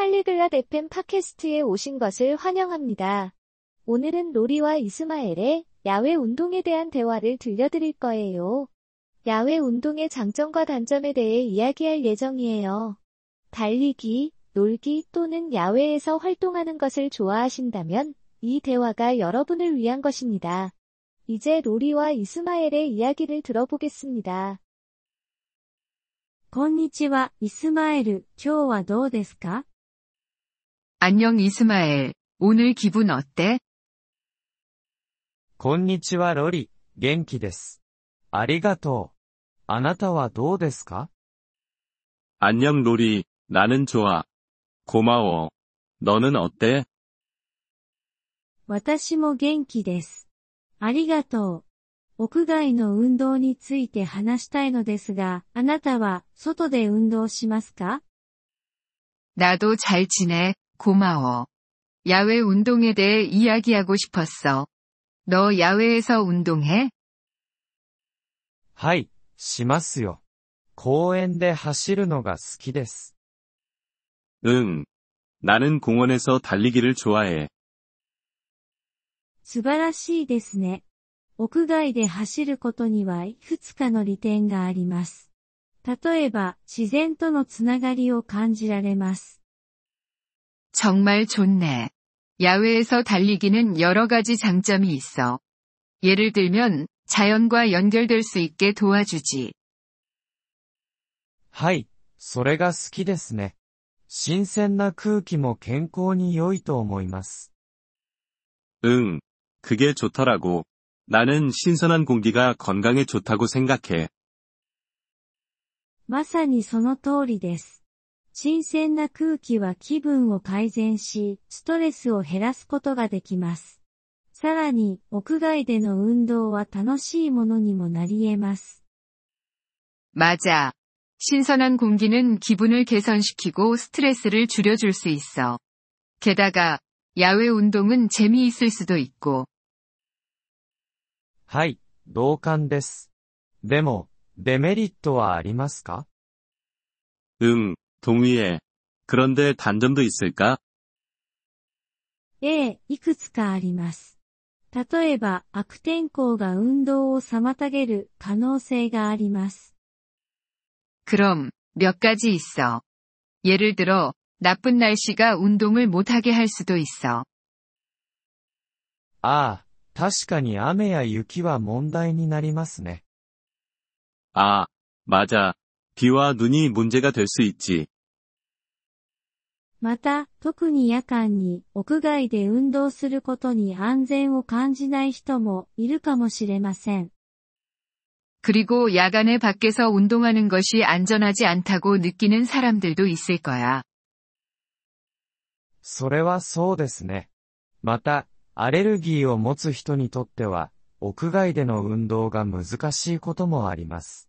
팔리글랏 FM 팟캐스트에 오신 것을 환영합니다. 오늘은 로리와 이스마엘의 야외 운동에 대한 대화를 들려드릴 거예요. 야외 운동의 장점과 단점에 대해 이야기할 예정이에요. 달리기, 놀기 또는 야외에서 활동하는 것을 좋아하신다면 이 대화가 여러분을 위한 것입니다. 이제 로리와 이스마엘의 이야기를 들어보겠습니다. こんにちは、イスマエル。今日はどうですか 안녕 이스마엘. 오늘 기분 어때? こんにちはロリ、元気です。ありがとう。あなたはどうですか 안녕 로리, 나는 좋아. 고마워. 너는 어때? 私も元気です。ありがとう。屋外の運動について話したいのですが、あなたは外で運動しますか 나도 잘 지내. 고마워. 야외 운동에 대해 이야기하고 싶었어. 너 야외에서 운동해? はい、しますよ。公園で走るのが好きです。 응. 나는 공원에서 달리기를 좋아해. 素晴らしいですね。屋外で走ることにはいくつかの利点があります。例えば、自然とのつながりを感じられます。 정말 좋네. 야외에서 달리기는 여러 가지 장점이 있어. 예를 들면, 자연과 연결될 수 있게 도와주지. はい、それが好きですね。新鮮な空気も健康に良いと思います。 응. 그게 좋더라고. 나는 신선한 공기가 건강에 좋다고 생각해. まさにその通りです。 新鮮な空気は気分を改善し、ストレスを減らすことができます。さらに、屋外での運動は楽しいものにもなり得ます。 맞아. 신선한 공기는 기분을 개선시키고 스트레스를 줄여줄 수 있어. 게다가, 야외 운동은 재미있을 수도 있고, はい、同感です。でも、デメリットはありますか 응. 동의해. 그런데 단점도 있을까? ええ、いくつかあります。例えば、悪天候が運動を妨げる可能性があります。 그럼, 몇 가지 있어. 예를 들어, 나쁜 날씨가 운동을 못하게 할 수도 있어. ああ、確かに雨や雪は問題になりますね。 아, 맞아. 비와 눈이 문제가 될 수 있지. また、特に夜間に屋外で運動することに安全を感じない人もいるかもしれません。 그리고 야간에 밖에서 운동하는 것이 안전하지 않다고 느끼는 사람들도 있을 거야. それはそうですね。また、アレルギーを持つ人にとっては、屋外での運動が難しいこともあります。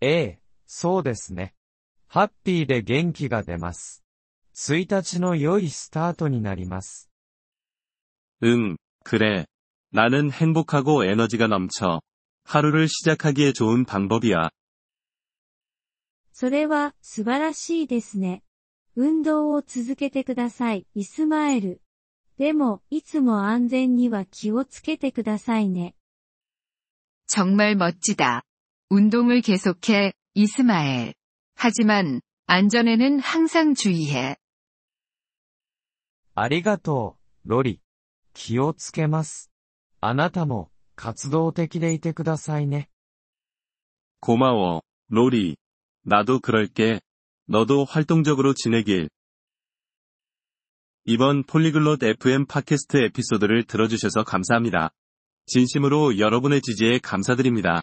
ええ、そうですね。ハッピーで元気が出ます。1日の良いスタートになります。 응, 그래. 나는 행복하고 에너지가 넘쳐. 하루를 시작하기에 좋은 방법이야. それは素晴らしいですね。運動を続けてください、イスマエル。でも、いつも安全には気をつけてくださいね。 정말 멋지다. 운동을 계속해, 이스마엘. 하지만, 안전에는 항상 주의해. ありがとう、ロリ。気をつけます。あなたも、活動的でいてくださいね。 고마워, 로리. 나도 그럴게. 너도 활동적으로 지내길. 이번 폴리글롯 FM 팟캐스트 에피소드를 들어주셔서 감사합니다. 진심으로 여러분의 지지에 감사드립니다.